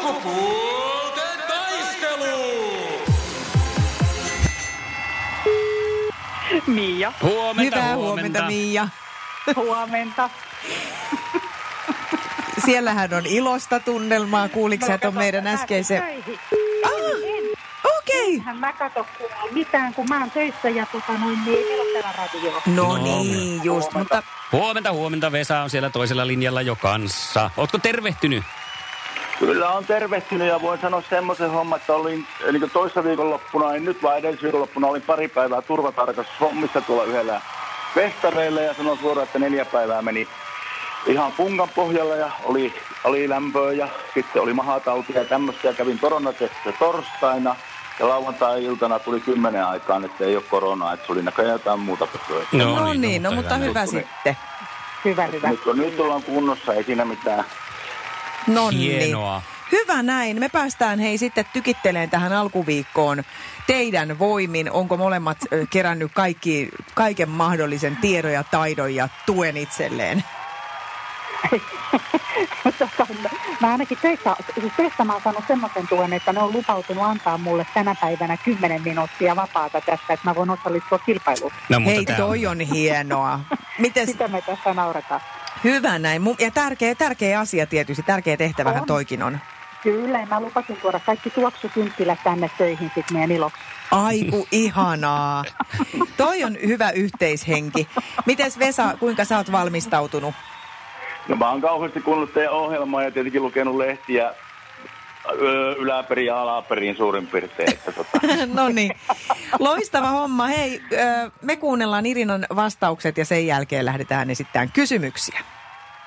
Sukupuolten taistelu! Mia, Huomenta, Hyvää huomenta, Miia. huomenta. Siellähän on ilosta tunnelmaa. Kuuliko sä ton meidän äskeisen? Ah, Okei. Hän mä kato mitään, kun mä oon töissä ja tota noin, niin ei ole täällä radioa. No, No, niin, just. Mutta Huomenta, huomenta. Vesa on siellä toisella linjalla jo kanssa. Ootko tervehtynyt? Kyllä on tervehtynyt ja voin sanoa semmoisen homman, että olin eli toissa viikonloppuna, en nyt vaan edellis viikonloppuna, olin pari päivää turvatarkastushommissa tuolla yhdellä festareilla ja sanon suoraan, että neljä päivää meni ihan punkan pohjalla ja oli, oli lämpöä ja sitten oli mahatautia ja tämmöistä ja kävin koronatestissä torstaina ja lauantai-iltana tuli kymmenen aikaan, että ei ole koronaa, että se oli näköjään jotain muuta pököä. no, niin, no mutta hyvä niin. sitten. Hyvä, hyvä. Nyt, on, nyt ollaan kunnossa, ei siinä mitään. No niin. Hienoa. Hyvä näin. Me päästään hei sitten tykitteleen tähän alkuviikkoon teidän voimin. Onko molemmat kerännyt kaikki, kaiken mahdollisen tiedon ja taidon ja tuen itselleen? Tota, mä ainakin töissä, siis töissä mä oon saanut semmoisen tuen, että ne on lupautunut antaa mulle tänä päivänä 10 minuuttia vapaata tästä, että mä voin osallistua kilpailuun. No, Hei, toi on hienoa. Mites, Sitä me tässä nauretaan. Hyvä näin. Ja tärkeä, tärkeä asia tietysti, tärkeä tehtävähän On. toikin on. Kyllä, mä lupasin tuoda kaikki tuoksukynttilät tänne töihin sitten meidän iloksi. Aiku ihanaa. Toi on hyvä yhteishenki. Mites Vesa, kuinka sä oot valmistautunut? No mä oon kauheasti kuunnellut teidän ohjelmaa ja tietenkin lukenut lehtiä yläperin ja alaperin suurin piirtein. Että tota, No niin, loistava homma. Hei, me kuunnellaan Irinan vastaukset ja sen jälkeen lähdetään esittämään kysymyksiä.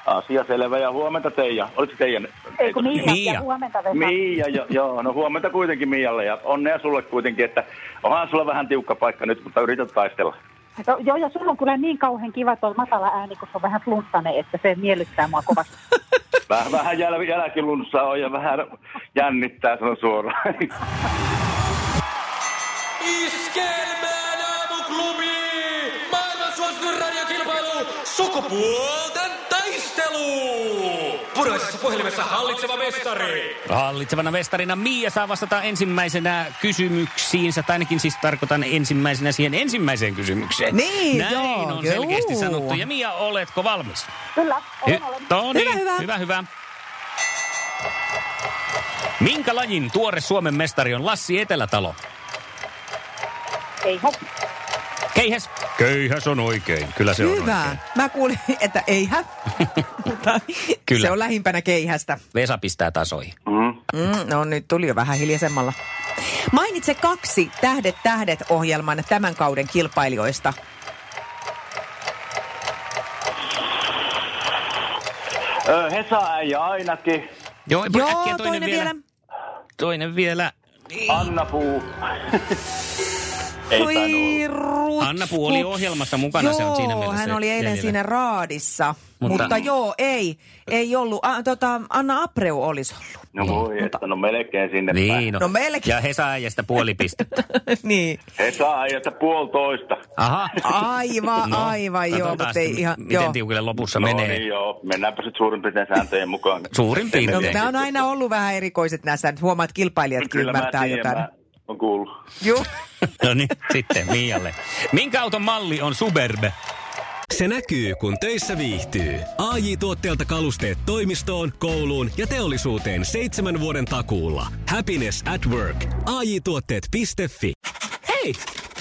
asia selvä ja huomenta Teija. Oliko Teijan? Ei kun Miia, Miia. ja huomenta Vesa. Miia, jo, joo, no huomenta kuitenkin Mialle ja onnea sulle kuitenkin, että onhan sulla vähän tiukka paikka nyt, mutta yrität taistella. No, joo, ja sulla on kyllä niin kauhean kiva tuo matala ääni, kun se on vähän flunssainen, että se miellyttää mua kovasti. Vähän, vähän jäl, jälkilunsaa on ja vähän jännittää, sanon suoraan. Iskelmään aamuklubi! Maailman suosituin radiokilpailu! Sukupuolten taistelu! Puraisessa puhelimessa hallitseva mestari! Hallitsevana mestarina Mia saa vastata ensimmäisenä kysymyksiinsä, tai ainakin siis tarkoitan ensimmäisenä siihen ensimmäiseen kysymykseen. Niin, Näin joo, on selkeästi juu. sanottu. Ja Mia, oletko valmis? Kyllä, olen, Hy- olen. no niin, Hyvä, hyvä. hyvä, hyvä. Minkä lajin tuore Suomen mestari on Lassi Etelätalo? Ei hop. Keihäs. Keihäs on oikein. Kyllä se on Hyvä. oikein. Mä kuulin, että eihän, mutta Kyllä. se on lähimpänä keihästä. Vesa pistää tasoihin. Mm. Mm, no nyt tuli jo vähän hiljaisemmalla. Mainitse kaksi Tähdet tähdet ohjelman tämän kauden kilpailijoista. Ö, Hesa äijä ainakin, Joo, Joo, äkkiä toinen, vielä. Toinen vielä. Anna Puu. Ei Anna Puu oli ohjelmassa mukana, joo, se on siinä mielessä hän oli eilen jäljellä. siinä raadissa. Mutta, Mutta- joo, ei, ei ollut. A, tota, Anna Abreu olisi ollut. No voi, että no melkein sinne päin. Niin, no. No melkein. Ja Hesa äijästä puoli pistettä. niin. Hesa äijästä puolitoista. Aha. Aivan, No, aivan, joo, katsotaan mutta ei ihan, Miten joo. tiukille lopussa No menee. niin joo, mennäänpä sitten suurin piirtein sääntöjen mukaan. Suurin No, piirtein. nämä on aina ollut vähän erikoiset näissä, että huomaat, että kilpailijatkin Kyllä mä ymmärtää tiedän, jotain. mä on kuullut. Joo. No niin, sitten Mialle. Minkä auton malli on Superbe? Se näkyy, kun töissä viihtyy. ai tuotteelta kalusteet toimistoon, kouluun ja teollisuuteen seitsemän vuoden takuulla. Happiness at work. AJ-tuotteet.fi. Hei!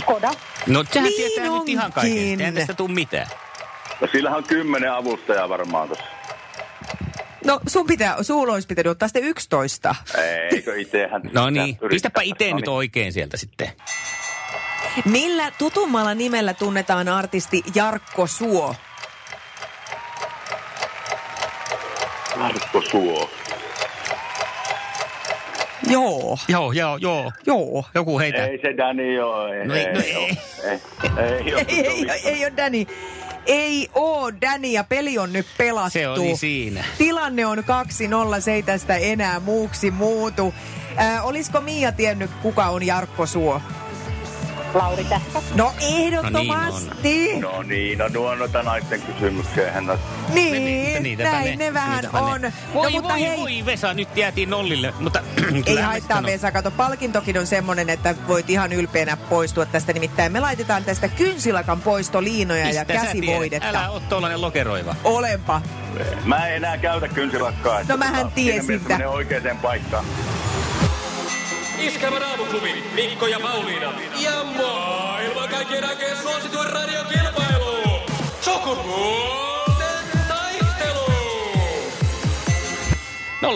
Skoda. No sehän Niin tietää nyt ihan kaiken. onkin. Eihän tästä tuu mitään. No sillähän on kymmenen avustajaa varmaan tuossa. No sun pitää, sulla olisi pitänyt ottaa sitten 11. Eikö itsehän... No niin, pistäpä itse No nyt niin. oikein sieltä sitten. Millä tutummalla nimellä tunnetaan artisti Jarkko Suo? Markko Suo. Joo, Joo, joo, joo. joo. Joku heitä. Ei se Dani oo. Ei, No ei- no ei. oo. ei, ei, oo. Ei, ei, ei, ei ole Dani. Ei oo Dani ja peli on nyt pelattu. Se oli siinä. Tilanne on 2-0, se ei tästä enää muuksi muutu. Äh, olisiko Mia tiennyt, kuka on Jarkko Suo? Lauri Tähkä. No ehdottomasti. No niin, no nuo noita naisten kysymyksiä. No... Niin, Niin, niitäpä näin ne, vähän niitäpä on. Ne. No, Voi, mutta voi, hei, voi, Vesa, nyt jäätiin nollille. Mutta ei haittaa sanon. Vesa, kato, palkintokin on semmonen, että voit ihan ylpeänä poistua tästä. Nimittäin me laitetaan tästä kynsilakan poistoliinoja ja Mistä tiedät? käsivoidetta. Älä oo tollanen lokeroiva. Olenpa. Mä en enää käytä kynsilakkaa. No mähän tota, tiesin siinä oikeaan paikkaan. Iskelmän aamuklubi, Mikko ja Pauliina. Ja maailman kaikkien aikeen suosituen radiokilpailu. Sukupuolten taistelu. 020366800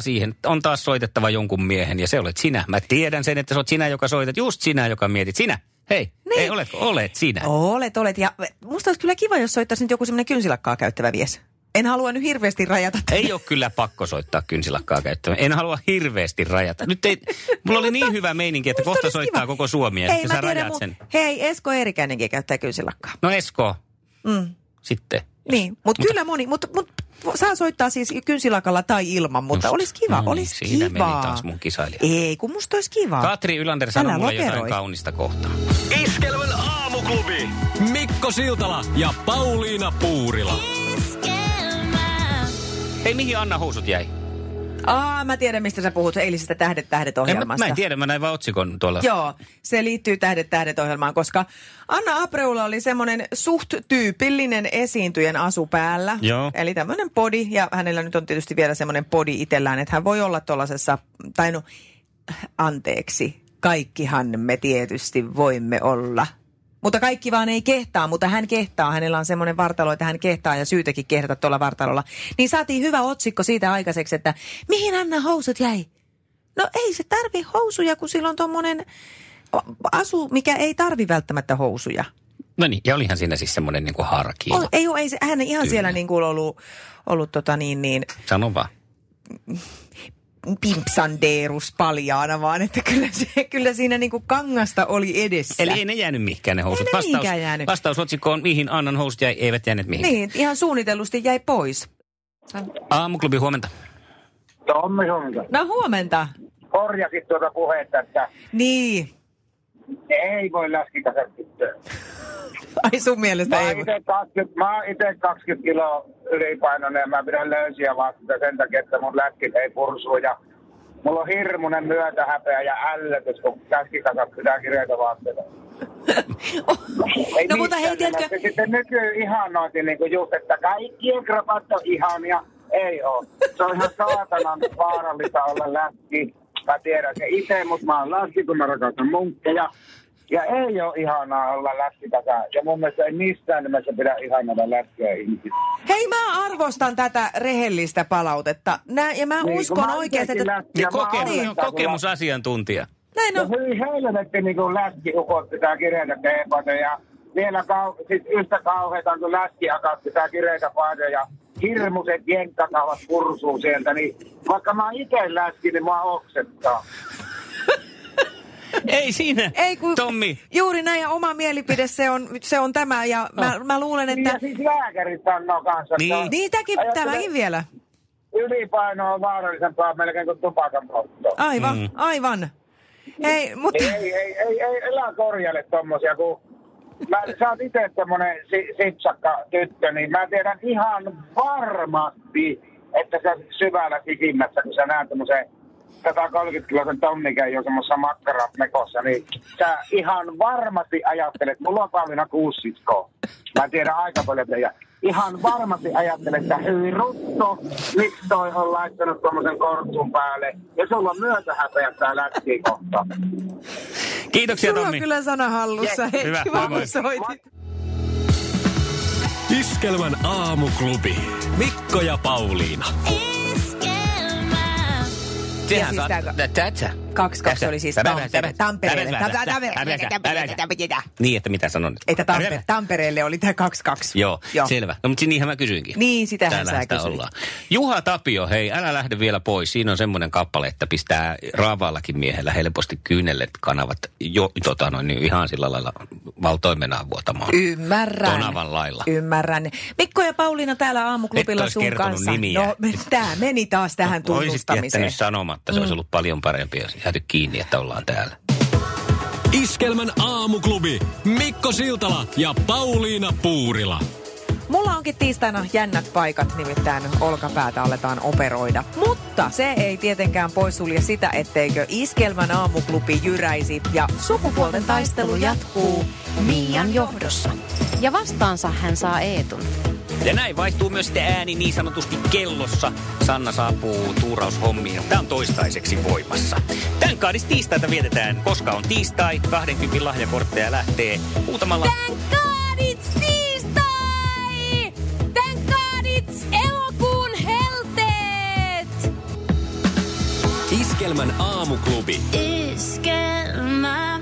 siihen. On taas soitettava jonkun miehen ja se olet sinä. Mä tiedän sen, että se olet sinä, joka soitat. Just sinä, joka mietit. Sinä. Hei, Niin. ei oletko? Olet sinä. Olet, olet. Ja musta olisi kyllä kiva, jos soittaisi nyt joku semmoinen kynsilakkaa käyttävä mies. En halua nyt hirveästi rajata. tätä. Ei ole kyllä pakko soittaa kynsilakkaa käyttöön. En halua hirveästi rajata. Nyt ei, mulla oli niin hyvä meininki, että kohta soittaa kiva. koko Suomi ja Hei, sä tiedän, rajaat mu- sen. Hei, Esko Eerikäinenkin käyttää kynsilakkaa. No Esko, Mm. sitten. Niin, mutta kyllä moni, mutta mut, saa soittaa siis kynsilakalla tai ilman, mutta Just. olisi kiva, No niin, olisi siinä kiva. meni taas mun kisailija. Ei, kun musta olisi kiva. Katri Ylander sanoi mulle jotain lokeroi. kaunista kohtaa. Iskelmän aamuklubi. Mikko Siltala ja Pauliina Puurila. Hei, mihin Anna housut jäi? Aa, mä tiedän, mistä sä puhut eilisestä Tähdet tähdet En, mä, ohjelmasta. mä en tiedä, mä näin vaan otsikon tuolla. Joo, se liittyy Tähdet tähdet ohjelmaan, koska Anna Apreula oli semmoinen suht tyypillinen esiintyjen asu päällä. Joo. Eli tämmöinen podi, ja hänellä nyt on tietysti vielä semmoinen podi itsellään, että hän voi olla tuollaisessa, tai no, anteeksi, kaikkihan me tietysti voimme olla. Mutta kaikki vaan ei kehtaa, mutta hän kehtaa. Hänellä on semmoinen vartalo, että hän kehtaa ja syytäkin kehdata tuolla vartalolla. Niin saatiin hyvä otsikko siitä aikaiseksi, että mihin Anna housut jäi? No ei se tarvi housuja, kun sillä on tommonen asu, mikä ei tarvi välttämättä housuja. No niin, ja olihan siinä siis semmoinen niin harkiin. On, ei, oo, ei se, hän ei ihan Kyllä. siellä niin kuin ollut, ollut tota niin, niin Sano vaan. pimpsandeerus paljaana, vaan että kyllä, se, kyllä siinä niin kuin kangasta oli edessä. Eli ei ne jäänyt mihinkään ne housut. Ei ne mihinkään jäänyt. vastausotsikko on, mihin Annan housut jäi, eivät jääneet mihinkään. Niin, ihan suunnitellusti jäi pois. Aamuklubi, huomenta. Tommi huomenta. No huomenta. Korjasit tuota puhetta, että Niin. Ei voi läskitä tyttöä. Ai sun mielestä Mä ei voi. ite 20, mä oon ite 20 kiloa ylipainoinen ja mä pidän löysiä vastata sen takia, että mun läskit ei pursu ja mulla on hirmuinen myötähäpeä ja ällötys, kun käskikasat pitää kirjoita vaatteita. Ei No mutta hei, tiedätkö-. Sitten nyky ihanointi niin kuin just, että kaikkien kropat on ihania. Ei oo. Se on ihan saatanan vaarallista olla läski. Mä tiedän se itse, mutta mä oon läski, kun mä rakastan munkkeja. Ja ei ole ihanaa olla läski takana. Ja mun mielestä ei missään nimessä pidä ihanada läskiä ihmisiä. Hei, mä arvostan tätä rehellistä palautetta. Nä, ja mä Niin, uskon mä oikeasti, että... läski ja kokemus, on kun kokemusasiantuntija. Näin No on. hyi helvetti, niin kuin läskiukot pitää kireitä teepaita ja vielä kau- sit yhtä kauheita kuin läskiakat pitää kireitä paitoja ja hirmuiset jenkkakavat pursuu sieltä, niin vaikka mä oon itse läski, niin mä oksettaa. Ei siinä, Ei kun, Tommi. Juuri näin ja oma mielipide se on, se on tämä ja mä, mä luulen, Niin ja että... siis lääkärit sanoo kanssa, että Niin. Tämäkin, Ajattele- tämäkin vielä. ylipaino on vaarallisempaa melkein kuin tupakan poltto. Aivan, Mm. aivan. Hei, mutta... Ei, ei, ei, ei, ei elä korjaile tommosia, kun mä, sä oot itse semmonen si, sipsakka tyttö, niin mä tiedän ihan varmasti, että sä syvällä sisimmässä, kun sä näet tämmöisen 130 kiloisen tonnikäin jo semmoisessa makkaramekossa, niin sä ihan varmasti ajattelet, mulla on Pauliina kuusi siskoa. Mä tiedän aika paljon teidän. Ihan varmasti ajattelet, että hyi rutto, miksi toi on laittanut tuommoisen kortsun päälle. Ja sulla on myötähäpeä tää lätkiä kohta. Kiitoksia Sulla on Tommi. kyllä sana hallussa. Hei, Hyvä, kiva, moi moi. kun soitit. Iskelmän aamuklubi. Mikko ja Pauliina. Sehän siis saa... tää- Tä- Tätsä. Kaksi kaksi oli siis Tampere- Tampereelle. Niin, että mitä sanon nyt? Että Tampe- Tampereelle oli tämä 2-2. Joo, Joo. selvä. No mutta niinhän mä kysyinkin. Niin, sitähän sä kysyit. ollaan. Juha Tapio, hei, älä lähde vielä pois. Siinä on semmoinen kappale, että pistää raavaallakin miehellä helposti kyynellet kanavat jo tota noin, niin ihan sillä lailla valtoimenaan vuotamaan. Ymmärrän. Tonavan lailla. Ymmärrän. Mikko ja Pauliina täällä Et aamuklubilla ois sun kanssa. nimiä. No, tämä meni taas tähän tunnustamiseen. jättänyt sanomatta, se Mm. olisi ollut paljon parempi, jos jääty kiinni, että ollaan täällä. Iskelmän aamuklubi. Mikko Siltala ja Pauliina Puurila. Mulla onkin tiistaina jännät paikat, nimittäin olkapäätä aletaan operoida. Mutta se ei tietenkään poissulje sitä, etteikö Iskelmän aamuklubi jyräisi ja sukupuolten taistelu jatkuu Mian johdossa. Ja vastaansa hän saa Eetun. Ja näin vaihtuu myös sitten ääni niin sanotusti kellossa. Sanna saapuu tuuraushommiin. Tämä on toistaiseksi voimassa. Tän kaadis tiistaita vietetään, koska on tiistai. 20 lahjakortteja lähtee muutamalla... Thank God it's tiistai! Thank God it's elokuun helteet! Iskelmän aamuklubi. Iskelmä.